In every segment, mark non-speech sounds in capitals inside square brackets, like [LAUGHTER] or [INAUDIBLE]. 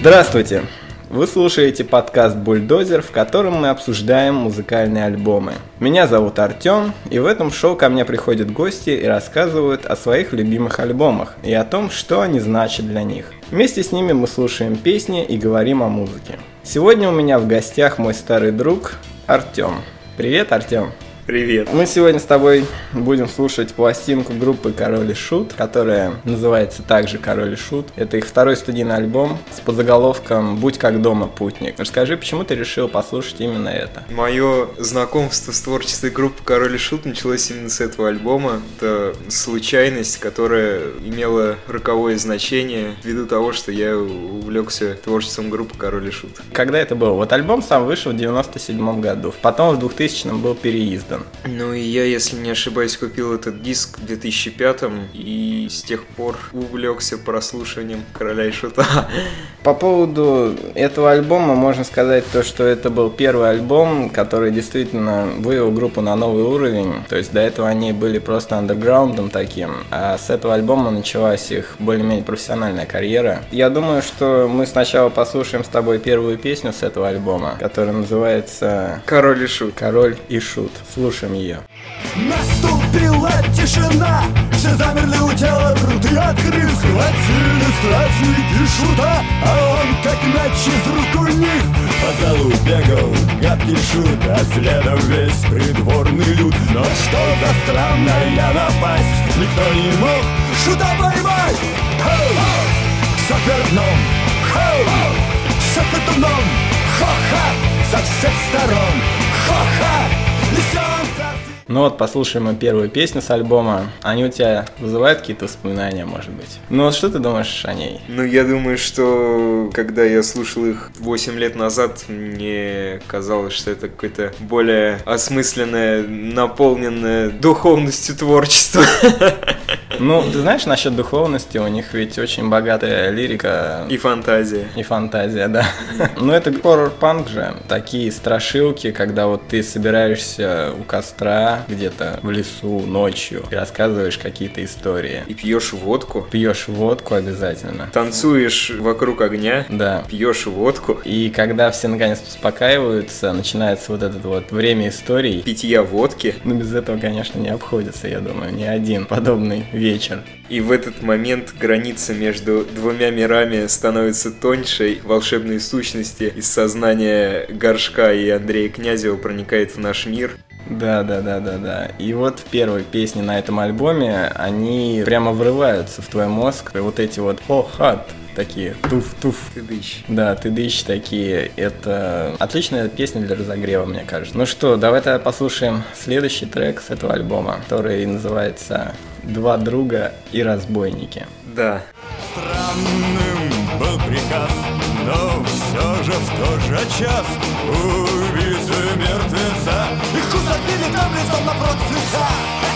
Здравствуйте! Вы слушаете подкаст «Бульдозер», в котором мы обсуждаем музыкальные альбомы. Меня зовут Артем, и в этом шоу ко мне приходят гости и рассказывают о своих любимых альбомах и о том, что они значат для них. Вместе с ними мы слушаем песни и говорим о музыке. Сегодня у меня в гостях мой старый друг Артем. Привет, Артем! Привет. Мы сегодня с тобой будем слушать пластинку группы Король и Шут, которая называется также Король и Шут. Это их второй студийный альбом с подзаголовком «Будь как дома, путник». Расскажи, почему ты решил послушать именно это? Мое знакомство с творчеством группы Король и Шут началось именно с этого альбома. Это случайность, которая имела роковое значение ввиду того, что я увлекся творчеством группы Король и Шут. Когда это было? Вот альбом сам вышел в 97 году, потом в 2000 был переиздан. Ну и я, если не ошибаюсь, купил этот диск в 2005 и с тех пор увлекся прослушиванием Короля и Шута. По поводу этого альбома можно сказать то, что это был первый альбом, который действительно вывел группу на новый уровень. То есть до этого они были просто андерграундом таким, а с этого альбома началась их более-менее профессиональная карьера. Я думаю, что мы сначала послушаем с тобой первую песню с этого альбома, которая называется Король и Шут. Король и Шут. Слушаем ее. Наступила тишина, все замерли у тела, рты открыв, схватили стражники шута, а он как мяч из рук у них по залу бегал гадкий шут, а следом весь придворный люд. Но что за странная напасть, никто не мог шута поймать. Соперном, хоу! Сопетуном, хо-ха! Со всех сторон, хо-ха! Несем Ну вот, послушаем мы первую песню с альбома. Они у тебя вызывают какие-то воспоминания, может быть? Ну вот что ты думаешь о ней? Ну, я думаю, что когда я слушал их 8 лет назад, мне казалось, что это какое-то более осмысленное, наполненное духовностью творчество. [LAUGHS] Ну, ты знаешь, насчет духовности, у них ведь очень богатая лирика. И фантазия. И фантазия, да. [LAUGHS] Ну, это хоррор-панк же. Такие страшилки, когда вот ты собираешься у костра где-то в лесу ночью и рассказываешь какие-то истории. И пьешь водку. Пьешь водку обязательно. Танцуешь вокруг огня. Да. Пьешь водку. И когда все наконец успокаиваются, начинается вот это вот время историй. Питья водки. Ну, без этого, конечно, не обходится, я думаю, ни один подобный вечер. И в этот момент граница между двумя мирами становится тоньше. Волшебные сущности из сознания Горшка и Андрея Князева проникает в наш мир. Да, да, да, да, да. И вот в первой песне на этом альбоме они прямо врываются в твой мозг. И вот эти вот хо-хат, такие туф-туф. Ты дыщ. Да, ты дыщ такие. Это отличная песня для разогрева, мне кажется. Ну что, давай тогда послушаем следующий трек с этого альбома, который называется «Два друга и разбойники». Да. Странным был приказ, но все же в тот же час увидели мертвеца. Их усадили там лицом напротив лица.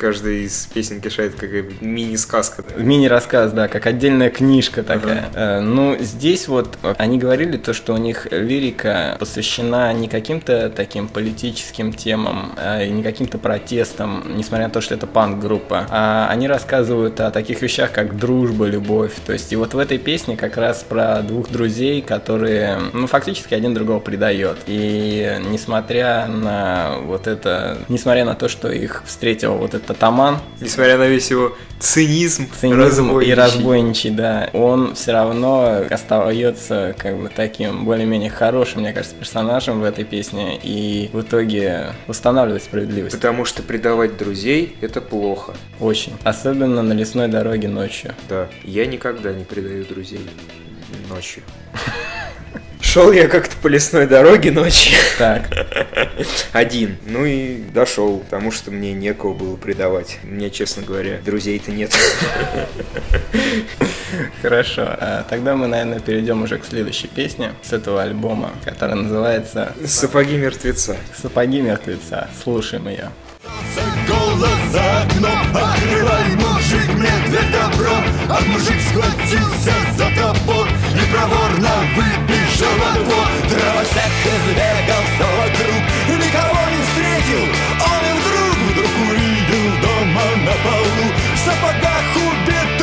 Каждая из песен кишает как мини-сказка. Мини-рассказ, да, как отдельная книжка такая. Э, Ну, здесь вот э, они говорили то, что у них лирика посвящена не каким-то таким политическим темам, а и не каким-то протестам, несмотря на то, что это панк-группа. А они рассказывают о таких вещах, как дружба, любовь. То есть, и вот в этой песне как раз про двух друзей, которые, ну, фактически один другого предает. И несмотря на вот это, несмотря на то, что их встретил вот этот атаман, Несмотря на весь его цинизм, цинизм и разбойничий. разбойничий, да, он все равно остается как бы таким более-менее хорошим, мне кажется, персонажем в этой песне и в итоге устанавливает справедливость. Потому что предавать друзей – это плохо. Очень. Особенно на лесной дороге ночью. Да, я никогда не предаю друзей ночью. [LAUGHS] Шел я как-то по лесной дороге ночью. Так, Один. Ну и дошел, потому что мне некого было предавать. Меня, честно говоря, друзей-то нет. хорошо. А Тогда мы, наверное, перейдем уже к следующей песне с этого альбома, которая называется Сапоги мертвеца. «Сапоги мертвеца». Слушаем ее. голос за окном Открывай, мужик, мне дверь добро А мужик схватился за топор И проворно выбежал во двор Дровосек избегал все вокруг Никого не встретил Он и вдруг, вдруг увидел дома на полу. В сапогах убитую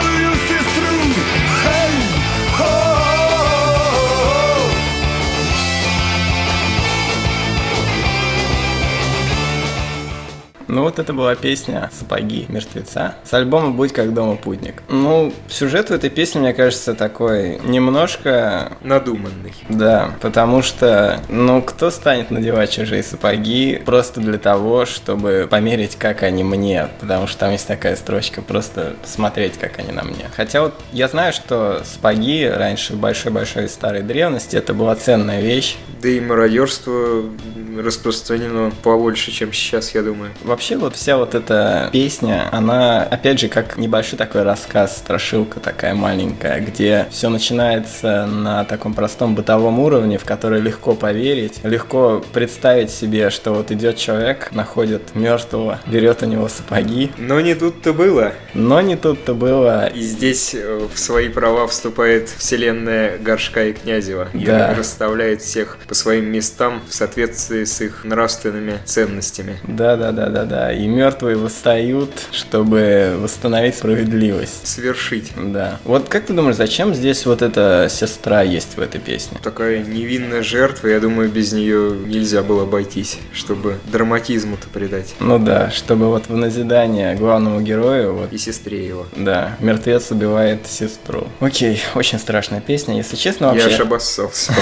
Ну вот это была песня «Сапоги мертвеца» с альбома «Будь как дома путник». Ну, сюжет в этой песне, мне кажется, такой немножко Надуманный. Да, потому что, ну, кто станет надевать чужие сапоги просто для того, чтобы померить, как они мне, потому что там есть такая строчка, просто смотреть, как они на мне. Хотя вот я знаю, что сапоги раньше в большой-большой старой древности это была ценная вещь. Да и мародерство распространено побольше, чем сейчас, я думаю. Вообще вот вся вот эта песня, она, опять же, как небольшой такой рассказ, страшилка такая маленькая, где все начинается на таком простом бытовом уровне, в который легко поверить, легко представить себе, что вот идет человек, находит мертвого, берет у него сапоги, Но не тут-то было. но не тут-то было. И здесь э, в свои права вступает вселенная Горшка и Князева. И Да. расставляет всех по своим местам в соответствии с их нравственными ценностями. Да, да, да, да, да. И мертвые восстают, чтобы восстановить справедливость. Свершить. Да. Вот как ты думаешь, зачем здесь вот эта сестра есть в этой песне? Такая невинная жертва, я думаю, без нее нельзя было обойтись, чтобы драматизму-то придать. Ну да, чтобы вот в назидание главному герою вот И сестре его. Да, мертвец убивает сестру. Окей, очень страшная песня. Если честно, Я вообще, аж обоссался,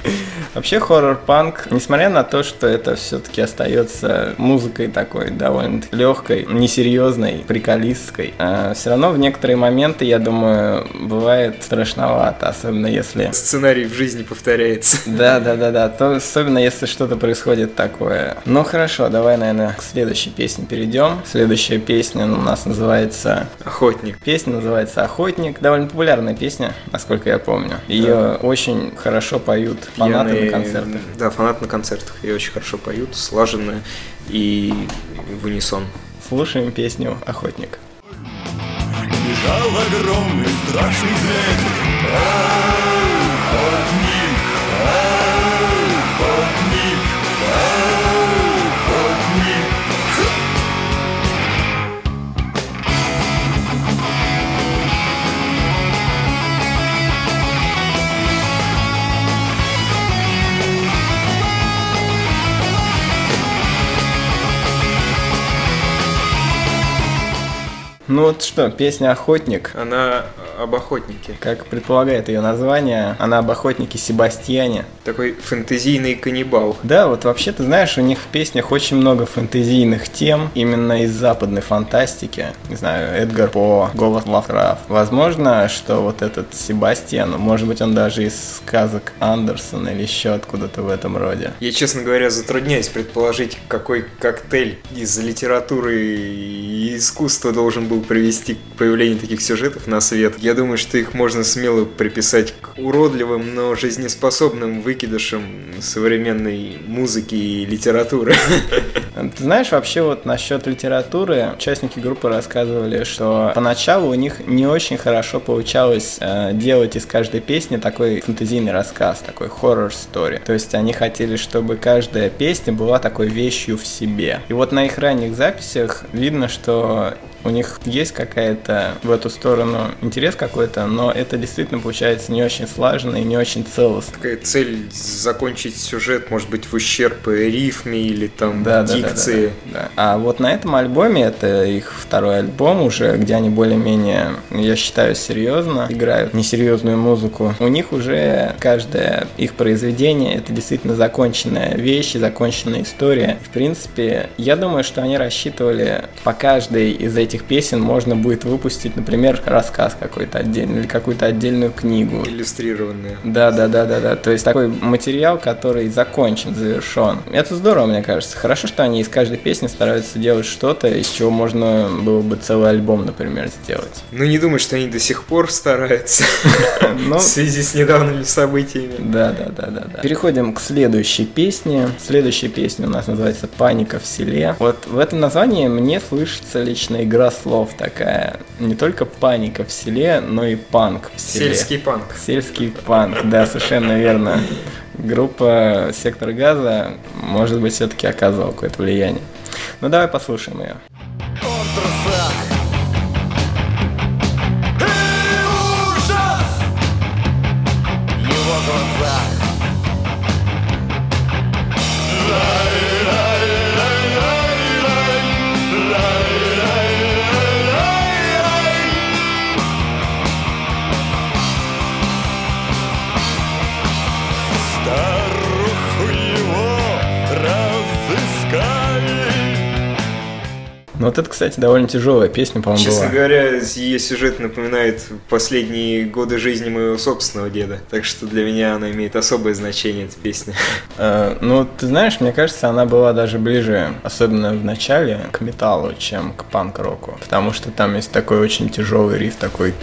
[LAUGHS] вообще хоррор-панк, несмотря на то, что это все-таки остается музыкой такой довольно легкой, несерьезной, приколистской, все равно в некоторые моменты, я думаю, бывает страшновато, особенно если Сценарий в жизни повторяется. да, да, да, да. То особенно если что-то происходит такое. Ну хорошо, давай, наверное, к следующей песне перейдем. Следующая песня у нас называется Охотник. Песня называется «Охотник». Довольно популярная песня, насколько я помню. Ее очень хорошо поют фанаты Пьяные- на концертах. Да, фанаты на концертах. И очень хорошо поют, слаженно и в унисон. Слушаем песню «Охотник». Бежал огромный страшный зверь Ну вот что, песня «Охотник». Она об охотнике. Как предполагает ее название, она об охотнике Себастьяне. Такой фэнтезийный каннибал. Да, вот вообще, ты знаешь, у них в песнях очень много фэнтезийных тем, именно из западной фантастики. Не знаю, Эдгар По, Говард Лавкрафт. Возможно, что вот этот Себастьян, может быть, он даже из сказок Андерсона или еще откуда-то в этом роде. Я, честно говоря, затрудняюсь предположить, какой коктейль из литературы и искусства должен был привести к появлению таких сюжетов на свет. Я думаю, что их можно смело приписать к уродливым, но жизнеспособным выкидышам современной музыки и литературы. [LAUGHS] Ты знаешь, вообще вот насчет литературы, участники группы рассказывали, что поначалу у них не очень хорошо получалось э, делать из каждой песни такой фэнтезийный рассказ, такой хоррор story. То есть они хотели, чтобы каждая песня была такой вещью в себе. И вот на их ранних записях видно, что у них есть какая-то в эту сторону интерес какой-то, но это действительно получается не очень слаженно и не очень целостно. Такая цель закончить сюжет, может быть, в ущерб рифме или там Да, да, да, дикции. да, да. А вот на этом альбоме, это их второй альбом уже, где они более-менее, я считаю, серьезно играют несерьезную музыку. У них уже каждое их произведение это действительно законченная вещь, законченная история. В принципе, я думаю, что они рассчитывали по каждой из этих этих песен можно будет выпустить, например, рассказ какой-то отдельный или какую-то отдельную книгу. Иллюстрированные. Да, да, да, да, да. То есть такой материал, который закончен, завершен. Это здорово, мне кажется. Хорошо, что они из каждой песни стараются делать что-то, из чего можно было бы целый альбом, например, сделать. Ну, не думаю, что они до сих пор стараются [LAUGHS] Ну, в связи с недавними событиями. Да, да, да, да, да. Переходим к следующей песне. Следующая песня у нас называется «Паника в селе». Вот в этом названии мне слышится лично игра слов такая. Не только паника в селе, но и панк в селе. Сельский панк. Сельский панк, да, совершенно верно. Группа «Сектор газа», может быть, все-таки оказывала какое-то влияние. Ну, давай послушаем ее. Вот это, кстати, довольно тяжелая песня, по-моему, Честно была. говоря, ее сюжет напоминает последние годы жизни моего собственного деда. Так что для меня она имеет особое значение, эта песня. Э, ну, ты знаешь, мне кажется, она была даже ближе, особенно в начале, к металлу, чем к панк-року. Потому что там есть такой очень тяжелый риф, такой...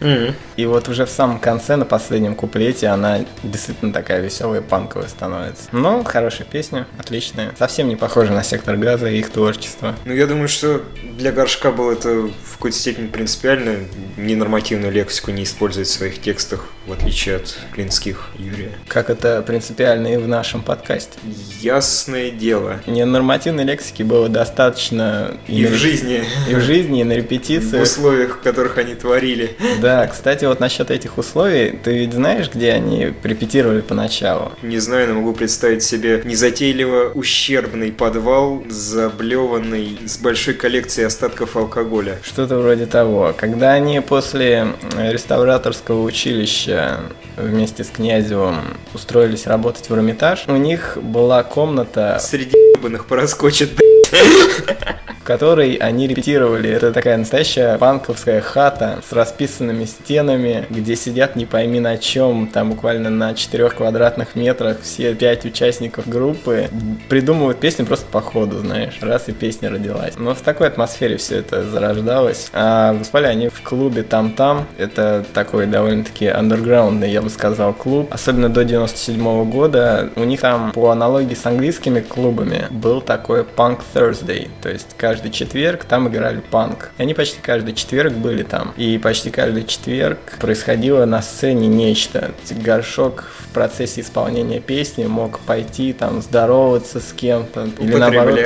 Мгм. И вот уже в самом конце, на последнем куплете, она действительно такая веселая, панковая становится. Ну, хорошая песня, отличная. Совсем не похожа на сектор газа и их творчество. Ну, я думаю, что для горшка было это в какой-то степени принципиально. Ненормативную лексику не использовать в своих текстах, в отличие от клинских Юрия. Как это принципиально и в нашем подкасте. Ясное дело. Ненормативной лексики было достаточно И на в реп- жизни, и в жизни, и на в репетициях. условиях, в которых они творили. Да, кстати, вот насчет этих условий, ты ведь знаешь, где они репетировали поначалу? Не знаю, но могу представить себе незатейливо ущербный подвал, заблеванный с большой коллекцией остатков алкоголя. Что-то вроде того. Когда они после э, реставраторского училища вместе с Князевым устроились работать в Эрмитаж, у них была комната, Среди ебаных пороскочит, в [LAUGHS] которой они репетировали. Это такая настоящая панковская хата с расписанными стенами, где сидят не пойми на чем, там буквально на 4 квадратных метрах все пять участников группы придумывают песни просто по ходу, знаешь, раз и песня родилась. Но в такой атмосфере все это зарождалось. А выступали они в клубе Там-Там. Это такой довольно-таки андерграундный, я бы сказал, клуб. Особенно до 97 года. У них там по аналогии с английскими клубами был такой Punk Thursday. То есть каждый четверг там играли панк. И они почти каждый четверг были там. И почти каждый четверг происходило на сцене нечто. Горшок в процессе исполнения песни мог пойти там здороваться с кем-то. Или наоборот,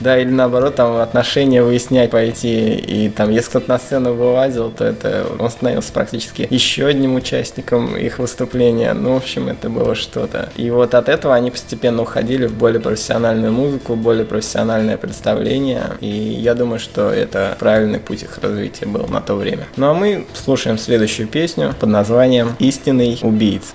да, или наоборот, там отношения выяснять пойти. И там, если кто-то на сцену вылазил, то это он становился практически еще одним участником их выступления. Ну, в общем, это было что-то. И вот от этого они постепенно уходили в более профессиональную музыку, более профессиональное представление. И я думаю, что это правильный путь их развития был на то время. Ну а мы слушаем следующую песню под названием «Истинный убийц».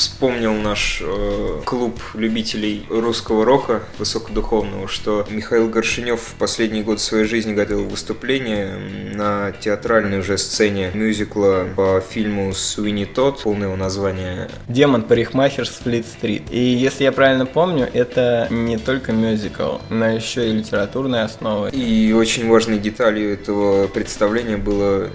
Вспомнил наш э, клуб любителей русского рока высокодуховного, что Михаил Горшинев в последний год своей жизни готовил выступление на театральной уже сцене мюзикла по фильму «Суини Тот», полное его название Демон парикмахер с Флит-стрит. И если я правильно помню, это не только мюзикл, но еще и литературная основа. И очень важной деталью этого представления было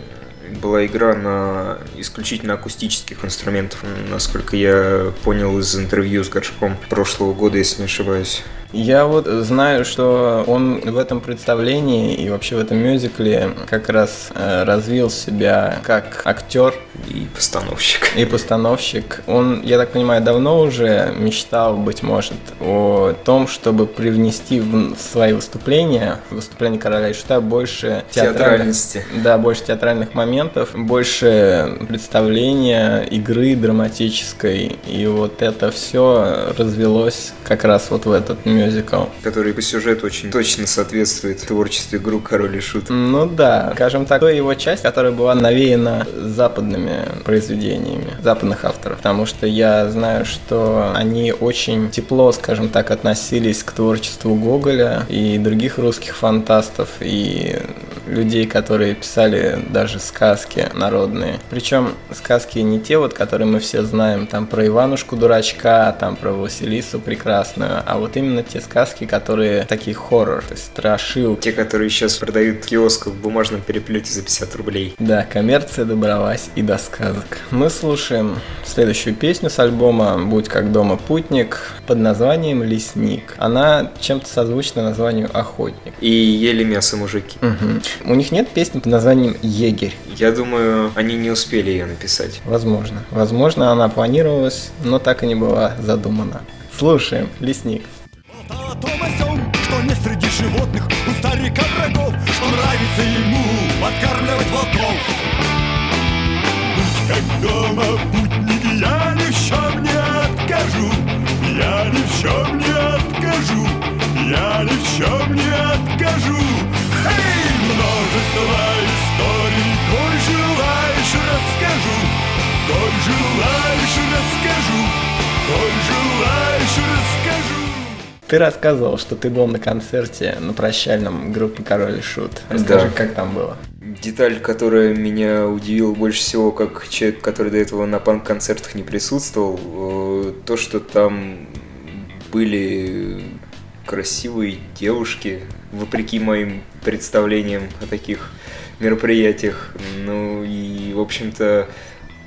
была игра на исключительно акустических инструментах, насколько я понял из интервью с Горшком прошлого года, если не ошибаюсь. Я вот знаю, что он в этом представлении и вообще в этом мюзикле как раз э, развил себя как актер И постановщик. и постановщик. Он, я так понимаю, давно уже мечтал, быть может, о том, чтобы привнести в свои выступления, выступления короля и шута больше Театральности. да, больше театральных моментов, больше представления, игры драматической. И вот это все развелось как раз вот в этот мюзикл. Который по сюжету очень точно соответствует творчеству группы Король и Шут. Ну да, скажем так, то его часть, которая была навеяна западными произведениями, западных авторов, потому что я знаю, что они очень тепло, скажем так, относились к творчеству Гоголя и других русских фантастов, и людей, которые писали даже сказки народные. Причем сказки не те вот, которые мы все знаем, там про Иванушку дурачка, там про Василису прекрасную, а вот именно те сказки, которые такие хоррор, то есть страшилки. Те, которые сейчас продают в киосках в бумажном переплете за 50 рублей. Да, коммерция добралась и до сказок. Мы слушаем следующую песню с альбома «Будь как дома путник» под названием «Лесник». Она чем-то созвучна названию «Охотник». И ели мясо мужики. Мгм. У них нет песни под названием «Егерь». Я думаю, они не успели ее написать. Возможно. Возможно, она планировалась, но так и не была задумана. Слушаем «Лесник». Болтал о том о сём, что не среди животных у старика врагов, что нравится ему подкармливать волков. Будь как дома путники, я ни в чем не откажу, я ни в чем не откажу, я ни в чем не откажу. Эй, множество историй, коль желаешь, расскажу, коль желаешь, расскажу, коль желаешь, расскажу. Ты рассказывал, что ты был на концерте на прощальном группе «Король и Шут». Расскажи, Да. как там было? Деталь, которая меня удивила больше всего, как человек, который до этого на панк-концертах не присутствовал, э, то, что там были красивые девушки, вопреки моим представлениям о таких мероприятиях. Ну и, в общем-то,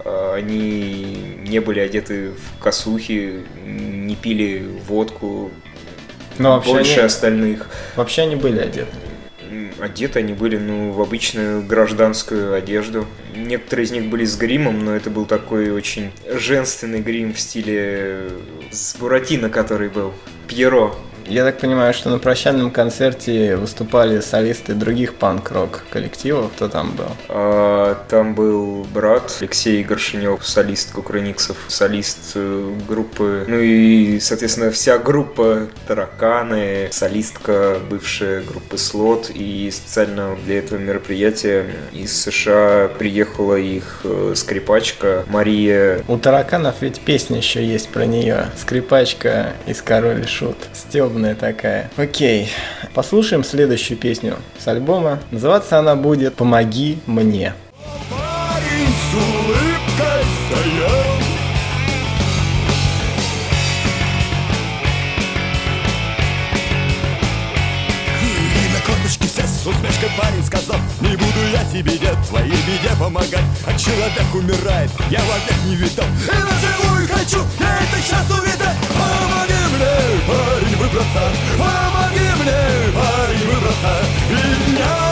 э, они не были одеты в косухи, не пили водку Ну, вообще больше они- остальных. Вообще они были одеты. Одеты они были, ну, в обычную гражданскую одежду. Некоторые из них были с гримом, но это был такой очень женственный грим в стиле с Буратино, который был. Пьеро. Я так понимаю, что на прощальном концерте выступали солисты других панк-рок коллективов. Кто там был? А, там был брат Алексей Горшинев, солист Кукрыниксов, солист э, группы. Ну и, соответственно, вся группа Тараканы, солистка бывшая группы Слот. И специально для этого мероприятия из США приехала их э, скрипачка Мария У тараканов ведь песня еще есть про нее. Скрипачка из Король Шут. Стебная такая. Окей. Послушаем следующую песню с альбома. Называться она будет «Помоги мне». На усмешкой парень сказал Не буду я тебе, дед, твоей беде помогать А человек умирает, я в ответ не видал И наживую хочу, я это сейчас увидать Помоги мне, парень, выбраться. Помоги мне, парень, выбраться. И дал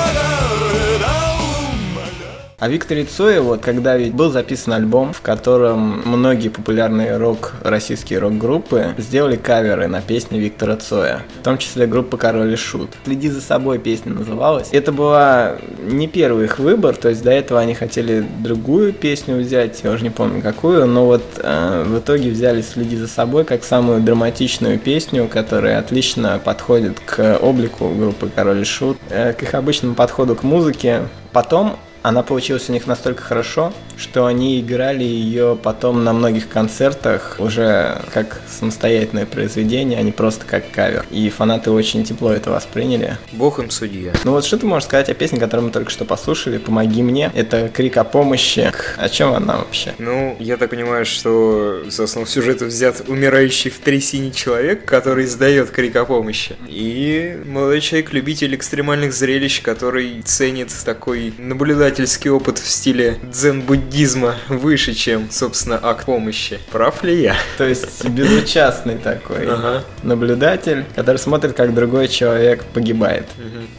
А Викторе Цое, вот когда ведь был записан альбом, в котором многие популярные рок, российские рок-группы сделали каверы на песни Виктора Цоя, в том числе группа Король и Шут. «Следи за собой» песня называлась. Это была не первый их выбор, то есть до этого они хотели другую песню взять, я уже не помню какую, но вот э, в итоге взяли «Следи за собой» как самую драматичную песню, которая отлично подходит к облику группы Король и Шут, э, к их обычному подходу к музыке. Потом она получилась у них настолько хорошо, что они играли ее потом на многих концертах уже как самостоятельное произведение, а не просто как кавер. И фанаты очень тепло это восприняли. Бог им судья. Ну вот что ты можешь сказать о песне, которую мы только что послушали «Помоги мне». Это крик о помощи. О чем она вообще? Ну, я так понимаю, что за основу сюжета взят умирающий в трясине человек, который издает крик о помощи. И молодой человек, любитель экстремальных зрелищ, который ценит такой наблюдательский опыт в стиле дзен-буддизма буддизма выше, чем, собственно, акт помощи. Прав ли я? То есть безучастный такой Ага. наблюдатель, который смотрит, как другой человек погибает.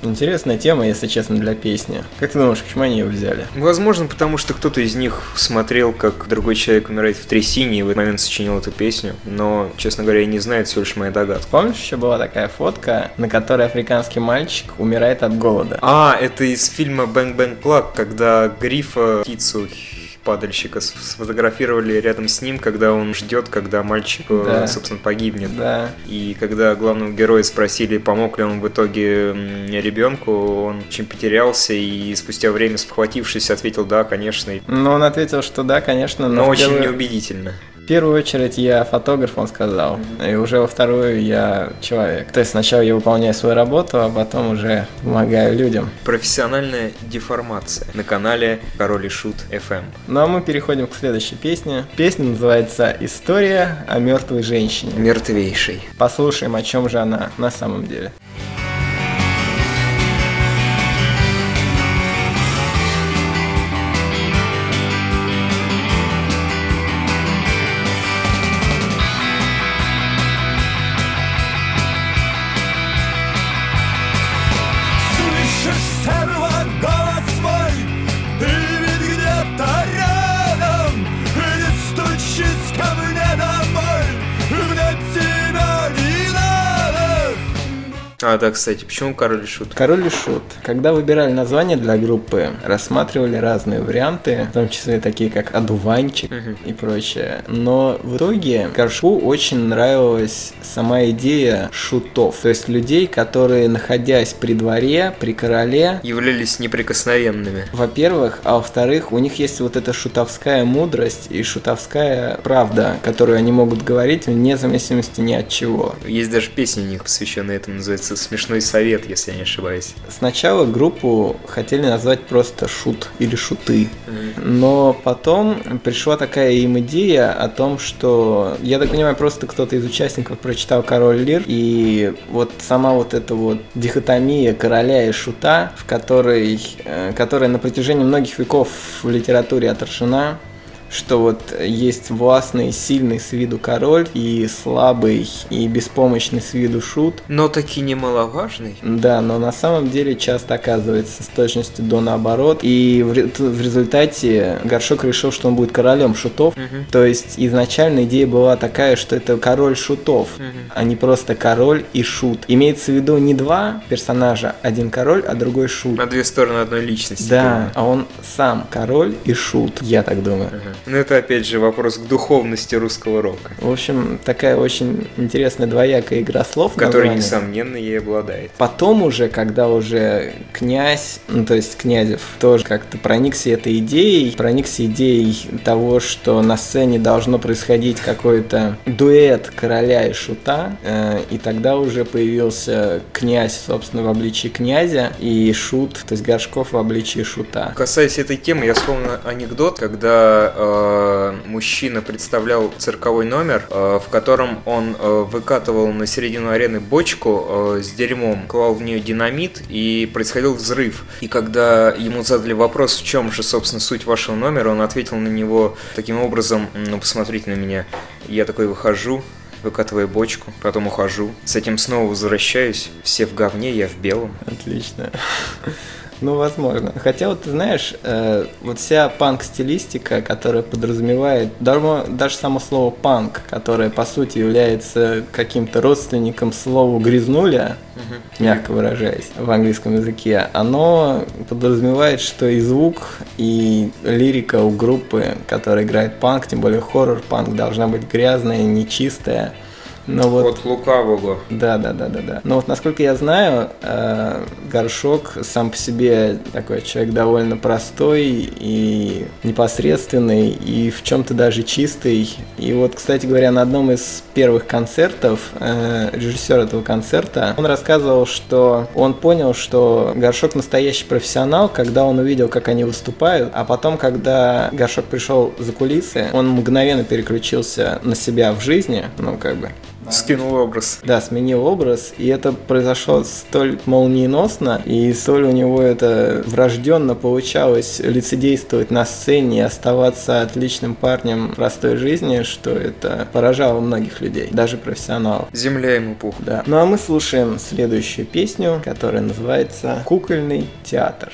Интересная тема, если честно, для песни. Как ты думаешь, почему они ее взяли? Возможно, потому что кто-то из них смотрел, как другой человек умирает в трясине и в этот момент сочинил эту песню. Но, честно говоря, я не знаю, это всего лишь моя догадка. Помнишь, еще была такая фотка, на которой африканский мальчик умирает от голода? А, это из фильма Bang Bang Plug, когда Грифа, птицу падальщика, сфотографировали рядом с ним, когда он ждет, когда мальчик, э, Да. собственно, погибнет. Да. И когда главного героя спросили, помог ли он в итоге ребенку, он очень потерялся и спустя время спохватившись ответил «да, конечно», Но он ответил, что да, конечно, но, но очень первую- неубедительно. В первую очередь я фотограф, он сказал, и уже во вторую я человек. То есть сначала я выполняю свою работу, а потом уже помогаю людям. Профессиональная деформация на канале Король и Шут FM. Ну а мы переходим к следующей песне. Песня называется «История о мертвой женщине». Мертвейший. Послушаем, о чем же она на самом деле. Слышишь, А, да, кстати, почему Король и Шут? Король и Шут. Когда выбирали название для группы, рассматривали разные варианты, в том числе такие как одуванчик и прочее. Но в итоге Горшку очень нравилась сама идея шутов. То есть людей, которые, находясь при дворе, при короле, Являлись неприкосновенными. во-первых, а во-вторых, у них есть вот эта шутовская мудрость и шутовская правда, которую они могут говорить вне зависимости ни от чего. Есть даже песня у них, посвященная этому, называется «Смешной совет», если я не ошибаюсь. Сначала группу хотели назвать просто шут или шуты, но потом пришла такая им идея о том, что, я так понимаю, просто кто-то из участников прочитал «Король Лир», и вот сама вот эта вот дихотомия короля и шута, в которой, э, которая на протяжении многих веков в литературе отражена, что вот есть властный, сильный с виду король и слабый и беспомощный с виду шут, Но таки немаловажный. да, но на самом деле часто оказывается с точностью до наоборот. И в, в результате Горшок решил, что он будет королем шутов. То есть изначально идея была такая, что это король шутов, а не просто король и шут. Имеется в виду не два персонажа, один король, а другой шут. На две стороны одной личности. Да, а он сам король и шут, я так думаю. Ага. Ну, это опять же вопрос к духовности русского рока, В общем, такая очень интересная двоякая игра слов. названии. несомненно, ей обладает. Потом уже, когда уже князь, ну то есть Князев тоже как-то проникся этой идеей, проникся идеей того, что на сцене должно происходить какой-то дуэт короля и шута, э, и тогда уже появился князь, собственно, в обличии князя, и шут, то есть Горшков в обличии шута. Касаясь этой темы, я вспомнил анекдот, когда э, мужчина представлял цирковой номер, э, в котором он э, выкатывал на середину арены бочку э, с дерьмом, клал в нее динамит и происходил взрыв. И когда ему задали вопрос, в чем же, собственно, суть вашего номера, он ответил на него таким образом, ну, посмотрите на меня, я такой выхожу, выкатываю бочку, потом ухожу, с этим снова возвращаюсь, все в говне, я в белом. Отлично. Ну, возможно. Хотя вот ты знаешь, э, вот вся панк-стилистика, которая подразумевает даже, даже само слово панк, которое по сути является каким-то родственником слову грязнуля, мягко выражаясь, в английском языке, оно подразумевает, что и звук, и лирика у группы, которая играет панк, тем более хоррор-панк, должна быть грязная, нечистая. Но вот От лукавого. да, да, да, да, да. Но вот насколько я знаю, э, горшок сам по себе такой человек довольно простой и непосредственный, и в чем-то даже чистый. И вот, кстати говоря, на одном из первых концертов э, режиссер этого концерта он рассказывал, что он понял, что горшок настоящий профессионал, когда он увидел, как они выступают, а потом, когда горшок пришел за кулисы, он мгновенно переключился на себя в жизни, ну как бы Скинул образ. Да, сменил образ, и это произошло столь молниеносно, и столь у него это врожденно получалось лицедействовать на сцене и оставаться отличным парнем простой жизни, что это поражало многих людей, даже профессионалов. Земля ему пух. Да. Ну а мы слушаем следующую песню, которая называется «Кукольный театр».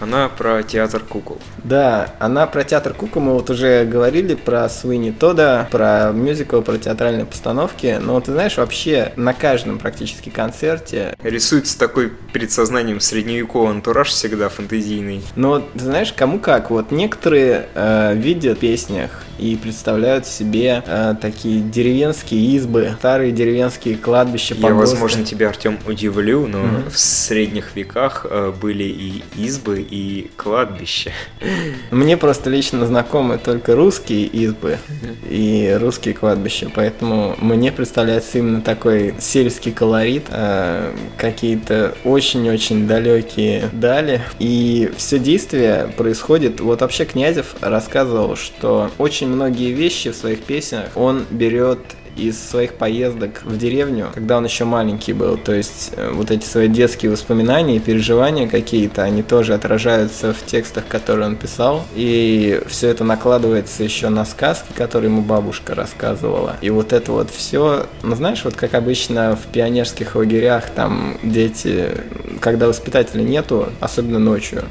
Она про театр кукол. Да, она про театр кукол, мы вот уже говорили про Суини Тода, про мюзикл, про театральные постановки, но ты знаешь, вообще на каждом практически концерте Рисуется такой перед сознанием средневековый антураж всегда фантазийный. Но ты знаешь, кому как. Вот некоторые э, видят в песнях и представляют себе э, такие деревенские избы, старые деревенские кладбища, Я, погосты. возможно, тебя, Артем, удивлю, но в средних веках э, были и избы, и кладбища. Мне просто лично знакомы только русские избы и русские кладбища, поэтому мне представляется именно такой сельский колорит, э, какие-то очень-очень далекие дали. И все действие происходит... Вот вообще Князев рассказывал, что очень многие вещи в своих песнях он берет из своих поездок в деревню, когда он еще маленький был. То есть э, вот эти свои детские воспоминания переживания какие-то, они тоже отражаются в текстах, которые он писал. И все это накладывается еще на сказки, которые ему бабушка рассказывала. И вот это вот все, ну знаешь, вот как обычно в пионерских лагерях, там дети, когда воспитателя нету, особенно ночью,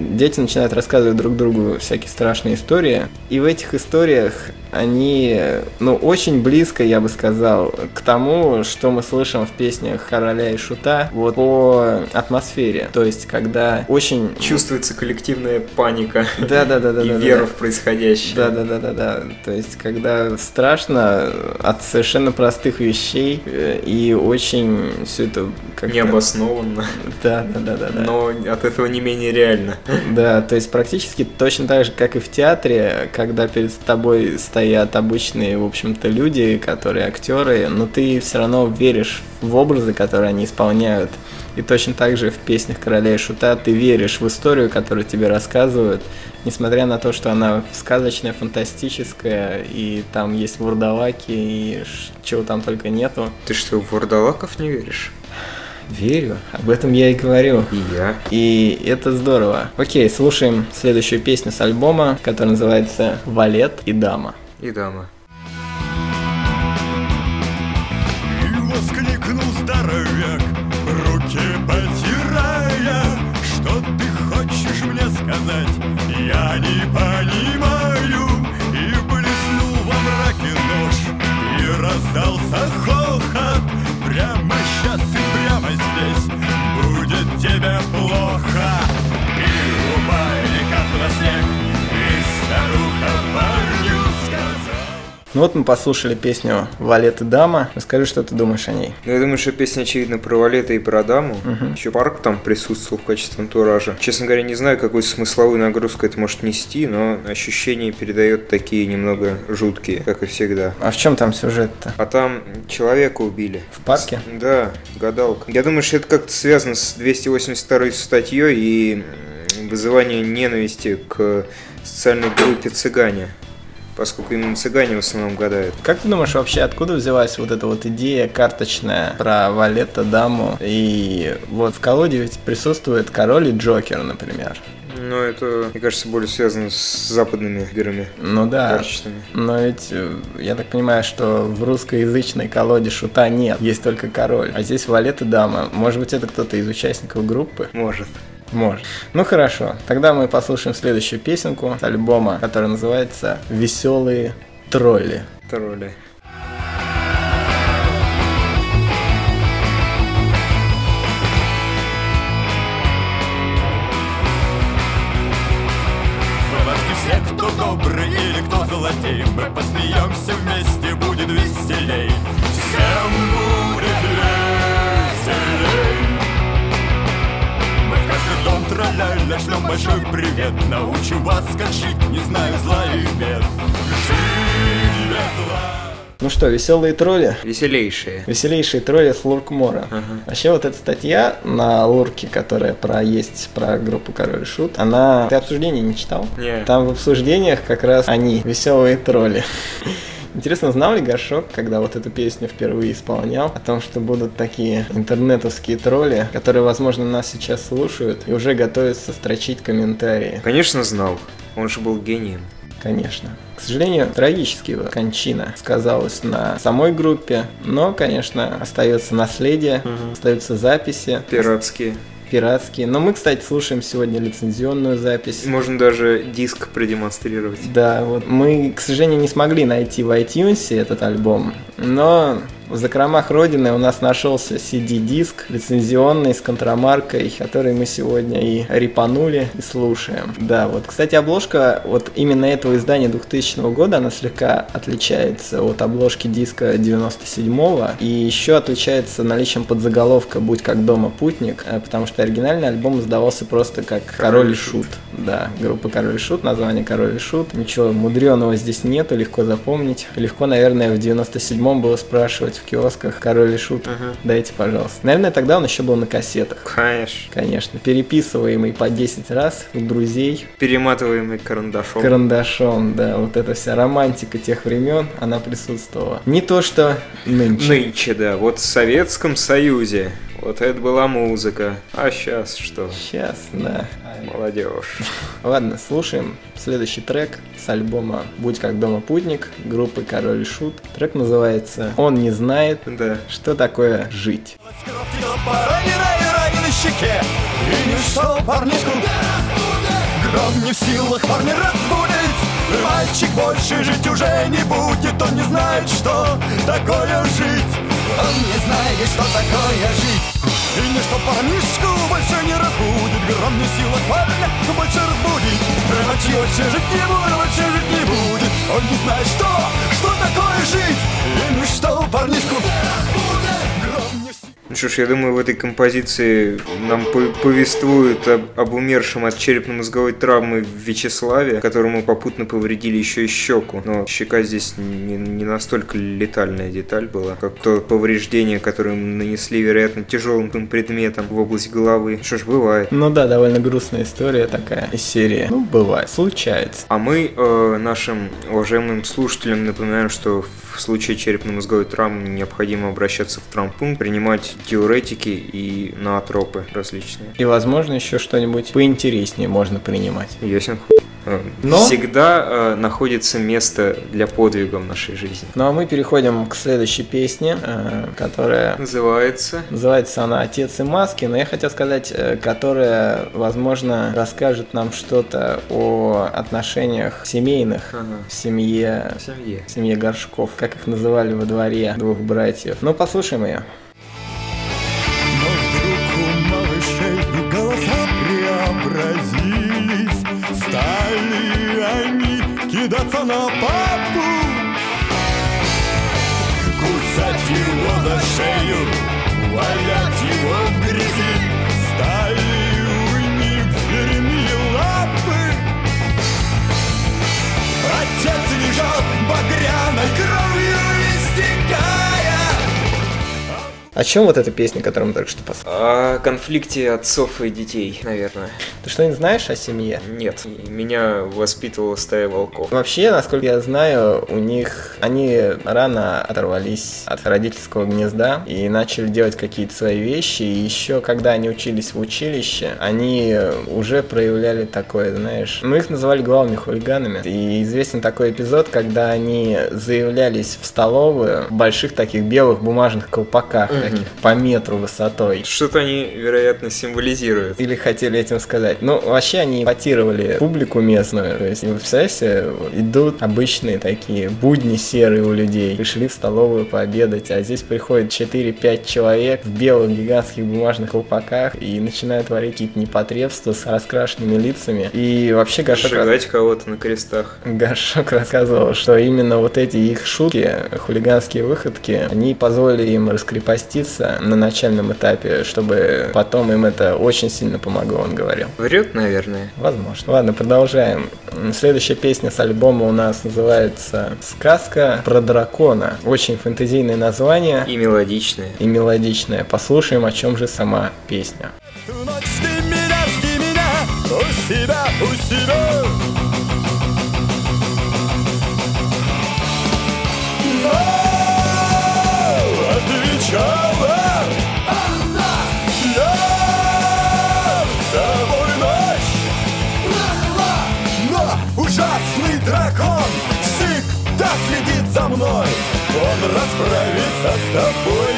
дети начинают рассказывать друг другу всякие страшные истории. И в этих историях они, ну, очень близко, я бы сказал, к тому, что мы слышим в песнях Короля и Шута, вот по атмосфере. То есть, когда очень... Чувствуется коллективная паника Да-да-да-да. [LAUGHS] и вера в происходящее. Да, да, да, да, да. То есть, когда страшно от совершенно простых вещей э, и очень все это Необоснованно, Да, да, да, да, да. но от этого не менее реально. Да, то есть практически точно так же, как и в театре, когда перед тобой стоят обычные, в общем-то, люди, которые актеры, но ты все равно веришь в образы, которые они исполняют. И точно так же в песнях Короля и Шута ты веришь в историю, которую тебе рассказывают, несмотря на то, что она сказочная, фантастическая, и там есть вурдалаки, и чего там только нету. Ты что, в вурдалаков не веришь? Верю, об этом я и говорю. И я. И это здорово. Окей, слушаем следующую песню с альбома, которая называется «Валет и дама». И дама. Ну вот мы послушали песню «Валет и дама». Расскажи, что ты думаешь о ней. Ну, я думаю, что песня, очевидно, про Валета и про Даму. Еще парк там присутствовал в качестве антуража. Честно говоря, не знаю, какую смысловую нагрузку это может нести, но ощущения передает такие немного жуткие, как и всегда. А в чем там сюжет-то? А там человека убили. В парке? Да, гадалка. Я думаю, что это как-то связано с 282 статьей и вызывание ненависти к социальной группе цыгане. Поскольку именно цыгане в основном гадают. Как ты думаешь, вообще откуда взялась вот эта вот идея карточная про Валета, даму? И вот в колоде ведь присутствует король и Джокер, например. Но это, мне кажется, более связано с западными играми. Ну да. Карточными. Но ведь э, я так понимаю, что в русскоязычной колоде шута нет, есть только король. А здесь валет и дама. Может быть, это кто-то из участников группы? Может. Может. Ну хорошо. Тогда мы послушаем следующую песенку с альбома, который называется «Веселые тролли». Тролли. Вылазки все, кто добрый или кто злодей Мы посмеемся вместе, будет веселей друзья, шлем большой привет Научим вас, как жить, не знаю зла и бед Жить без зла Ну что, веселые тролли? Веселейшие. Веселейшие тролли с Луркмора. Вообще вот эта статья на Лурке, которая про есть про группу Король и Шут, она... Ты обсуждение не читал? Не. Там в обсуждениях как раз они, веселые тролли. Интересно, знал ли Горшок, когда вот эту песню впервые исполнял, о том, что будут такие интернетовские тролли, которые, возможно, нас сейчас слушают и уже готовятся строчить комментарии? Конечно, знал. Он же был гением. Конечно. К сожалению, трагически кончина сказалась на самой группе, но, конечно, остается наследие, остаются записи Пиратские. Пиратские. Но мы, кстати, слушаем сегодня лицензионную запись. Можно даже диск продемонстрировать. Да, вот мы, к сожалению, не смогли найти в iTunes этот альбом, но в закромах Родины у нас нашелся CD-диск лицензионный с контрамаркой, который мы сегодня и репанули и слушаем. Да, вот, кстати, обложка вот именно этого издания 2000 года, она слегка отличается от обложки диска 97-го и еще отличается наличием подзаголовка «Будь как дома, путник», э, потому что оригинальный альбом издавался просто как «Король и Шут». Да, группа «Король и Шут», название «Король и Шут». Ничего мудреного здесь нету, легко запомнить. Легко, наверное, в 97-м было спрашивать в киосках «Король и Шут». Дайте, пожалуйста. Наверное, тогда он еще был на кассетах. Конечно. Конечно, переписываемый по 10 раз у друзей Перематываемый карандашом. карандашом, да, вот эта вся романтика тех времен, она присутствовала. Не то, что нынче. Нынче, да. Вот в Советском Союзе. Вот это была музыка. А сейчас что? Сейчас, да. Молодежь. Ладно, слушаем следующий трек с альбома «Будь как дома путник» группы «Король и Шут». Трек называется «Он не знает, Да. что такое жить». И ничто парнишку Гром не в силах парня разбудить Мальчик больше жить уже не будет Он не знает, что такое жить Он не знает, что такое жить. И ничто парнишку больше не разбудит. Гром не в силах парня больше разбудить. Мальчик больше жить не будет, больше жить не будет. Он не знает, что, что такое жить. И ничто парнишку не силах Ну что ж, я думаю, в этой композиции нам по- повествуют об, об умершем от черепно-мозговой травмы Вячеславе, которому попутно повредили еще и щеку. Но щека здесь не, не настолько летальная деталь была, как то повреждение, которое нанесли, вероятно, тяжелым предметом в область головы. Что ж, бывает. Ну да, довольно грустная история такая из серии. Ну, бывает, случается. А мы э, нашим уважаемым слушателям напоминаем, что в случае черепно-мозговой травмы необходимо обращаться в травмпункт, принимать диуретики и наотропы различные. И, возможно, еще что-нибудь поинтереснее можно принимать. Ясен хуй. Э, Но- Всегда э, находится место для подвига в нашей жизни. Ну а мы переходим к следующей песне, э, которая Называется Называется она «Отец и маски», но я хотел сказать, э, которая, возможно, расскажет нам что-то о отношениях семейных Ага. в семье, в семье. в семье Горшков, как их называли во дворе двух братьев. Ну, послушаем ее. Кидаться на папу Кусать его за шею, валять его в грязи Стали у них звериные лапы Отец лежал багряной кровью О чем вот эта песня, которую мы только что послушали? О конфликте отцов и детей, наверное. Ты что-нибудь знаешь о семье? Нет, меня воспитывала стая волков. Вообще, насколько я знаю, у них они рано оторвались от родительского гнезда и начали делать какие-то свои вещи. И еще когда они учились в училище, они уже проявляли такое, знаешь, ну их называли главными хулиганами. И известен такой эпизод, когда они заявлялись в столовую в больших таких белых бумажных колпаках, таких по метру высотой. Что-то они, вероятно, символизируют. Или хотели этим сказать. Ну, вообще они ипотировали публику местную. То есть, вы представляете, идут обычные такие будни серые у людей. Пришли в столовую пообедать, а здесь приходит 4-5 человек в белых гигантских бумажных колпаках и начинают творить какие-то непотребства с раскрашенными лицами. И вообще Гашок, Сжигать кого-то на крестах. Гашок рассказывал, что именно вот эти их шутки, хулиганские выходки, они позволили им раскрепоститься на начальном этапе, чтобы потом им это очень сильно помогло, он говорил. Врет, наверное. Возможно. Ладно, продолжаем. Следующая песня с альбома у нас называется «Сказка про дракона». Очень фэнтезийное название И мелодичная. и мелодичное. Послушаем, о чем же сама песня. Ночь ты меня, жди меня у себя, у себя. Он расправится с тобою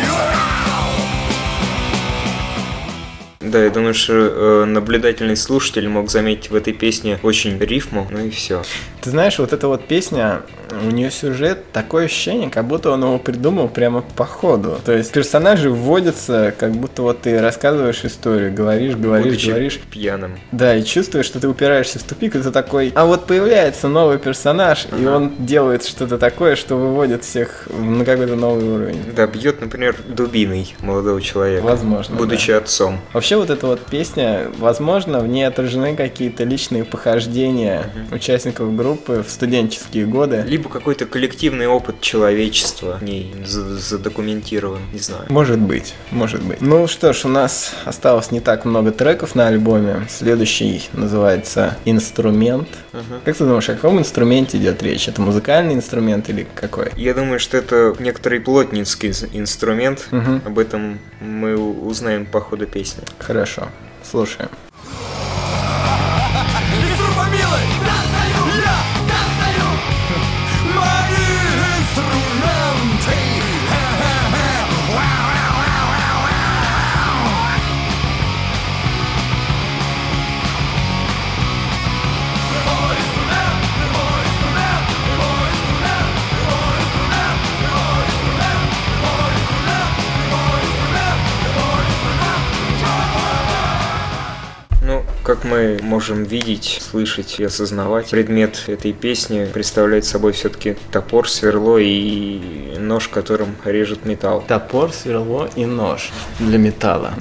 Да, я думаю, что э, наблюдательный слушатель мог заметить в этой песне очень рифму, ну и все. Ты знаешь, вот эта вот песня, у нее сюжет, такое ощущение, как будто он его придумал прямо по ходу. То есть персонажи вводятся, как будто вот ты рассказываешь историю, говоришь, говоришь, Будучи говоришь. пьяным. Да, и чувствуешь, что ты упираешься в тупик, и ты такой, а вот появляется новый персонаж, и он делает что-то такое, что выводит всех на какой-то новый уровень. Да, бьет, например, дубиной молодого человека. Возможно, Будучи отцом. Вообще вот эта вот песня, возможно, в ней отражены какие-то личные похождения участников группы в студенческие годы. Либо какой-то коллективный опыт человечества за- задокументирован, не знаю. Может быть, может быть. Ну что ж, у нас осталось не так много треков на альбоме. Следующий называется «Инструмент». Как ты думаешь, о каком инструменте идет речь? Это музыкальный инструмент или какой? Я думаю, что это некоторый плотницкий ин- инструмент. Мгм. Об этом мы узнаем по ходу песни. Хорошо, слушаем. Как мы можем видеть, слышать и осознавать, предмет этой песни представляет собой все-таки топор, сверло и нож, которым режет металл. Топор, сверло и нож для металла.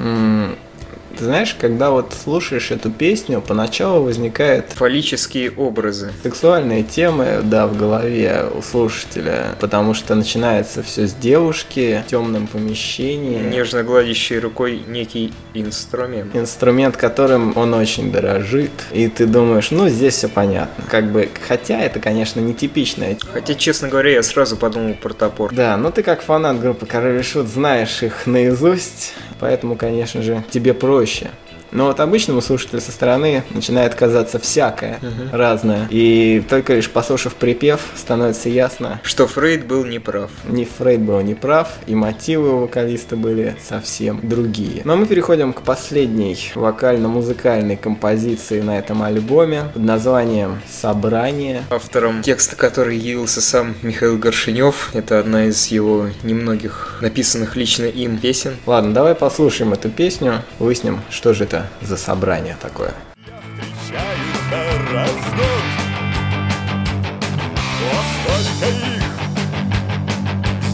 Ты знаешь, когда вот слушаешь эту песню, поначалу возникает Фаллические образы. сексуальные темы, да, в голове у слушателя, потому что начинается все с девушки в темном помещении. Нежно гладящий рукой некий инструмент. Инструмент, которым он очень дорожит, и ты думаешь, ну здесь все понятно. Как бы, хотя это, конечно, нетипичная Хотя, честно говоря, я сразу подумал про топор. Да, ну ты как фанат группы Король и Шут знаешь их наизусть, поэтому, конечно же, тебе проще. Но вот обычному слушателю со стороны начинает казаться всякое, разное. И только лишь послушав припев, становится ясно, Что Фрейд был неправ. ни Фрейд был не прав, и мотивы у вокалиста были совсем другие. Но мы переходим к последней вокально-музыкальной композиции на этом альбоме под названием «Собрание». Автором текста, который явился сам Михаил Горшинев. Это одна из его немногих написанных лично им песен. Ладно, давай послушаем эту песню, выясним, что же это за собрание такое.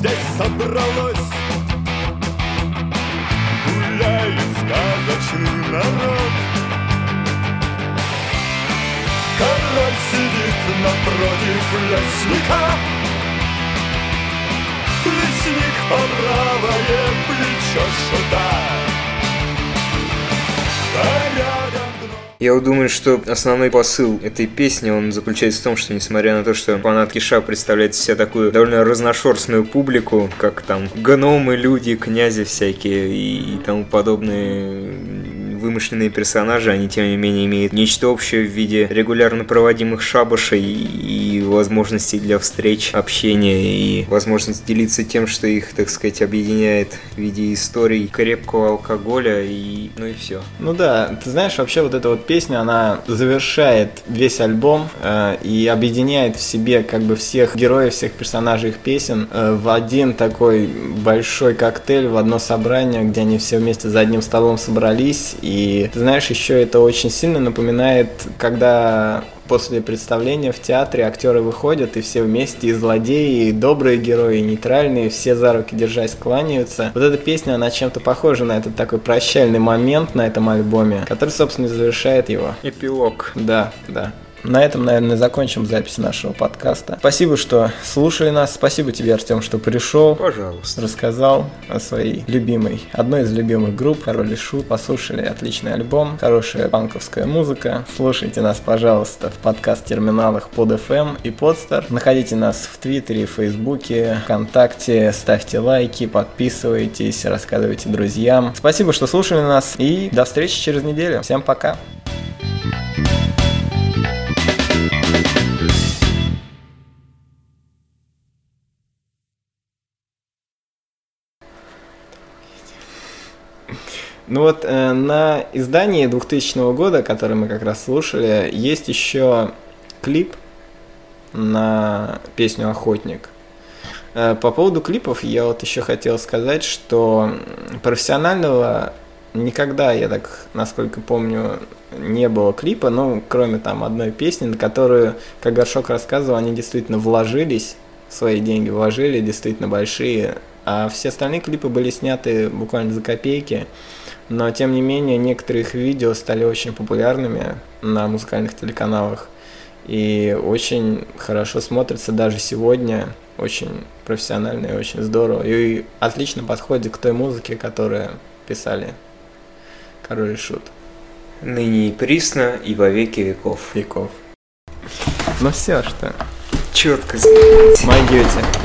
Здесь собралось Гуляет сказочный народ Король сидит напротив лесника Лесник по правое плечо шута Я вот думаю, что основной посыл этой песни, он заключается в том, что несмотря на то, что фанат Киша представляет из себя такую довольно разношерстную публику, как там гномы, люди, князи всякие и, и тому подобные вымышленные персонажи, они тем не менее имеют нечто общее в виде регулярно проводимых шабашей и возможностей для встреч, общения и возможность делиться тем, что их, так сказать, объединяет в виде историй крепкого алкоголя и ну и все. Ну да, ты знаешь, вообще вот эта вот песня, она завершает весь альбом э, и объединяет в себе как бы всех героев, всех персонажей их песен э, в один такой большой коктейль, в одно собрание, где они все вместе за одним столом собрались. И ты знаешь, еще это очень сильно напоминает, когда после представления в театре актеры выходят, и все вместе, и злодеи, и добрые герои, и нейтральные, все за руки держась кланяются. Вот эта песня, она чем-то похожа на этот такой прощальный момент на этом альбоме, который, собственно, завершает его. Эпилог. Да, да. На этом, наверное, закончим запись нашего подкаста. Спасибо, что слушали нас. Спасибо тебе, Артем, что пришел. Пожалуйста. Рассказал о своей любимой, одной из любимых групп, Король и Шут. Послушали отличный альбом, хорошая панковская музыка. Слушайте нас, пожалуйста, в подкаст-терминалах под FM и Podster. Находите нас в Твиттере, Фейсбуке, ВКонтакте. Ставьте лайки, подписывайтесь, рассказывайте друзьям. Спасибо, что слушали нас. И до встречи через неделю. Всем пока. Ну вот э, на издании 2000 года, который мы как раз слушали, есть еще клип на песню «Охотник». Э, по поводу клипов я вот еще хотел сказать, что профессионального никогда, я так, насколько помню, не было клипа, ну, кроме там одной песни, на которую, как Горшок рассказывал, они действительно вложились, свои деньги вложили, действительно большие, а все остальные клипы были сняты буквально за копейки. Но, тем не менее, некоторые их видео стали очень популярными на музыкальных телеканалах. И очень хорошо смотрятся даже сегодня. Очень профессионально и очень здорово. И отлично подходит к той музыке, которую писали Король и Шут. Ныне и присно, и во веки веков. Веков. Ну все, что. Четко. Могете.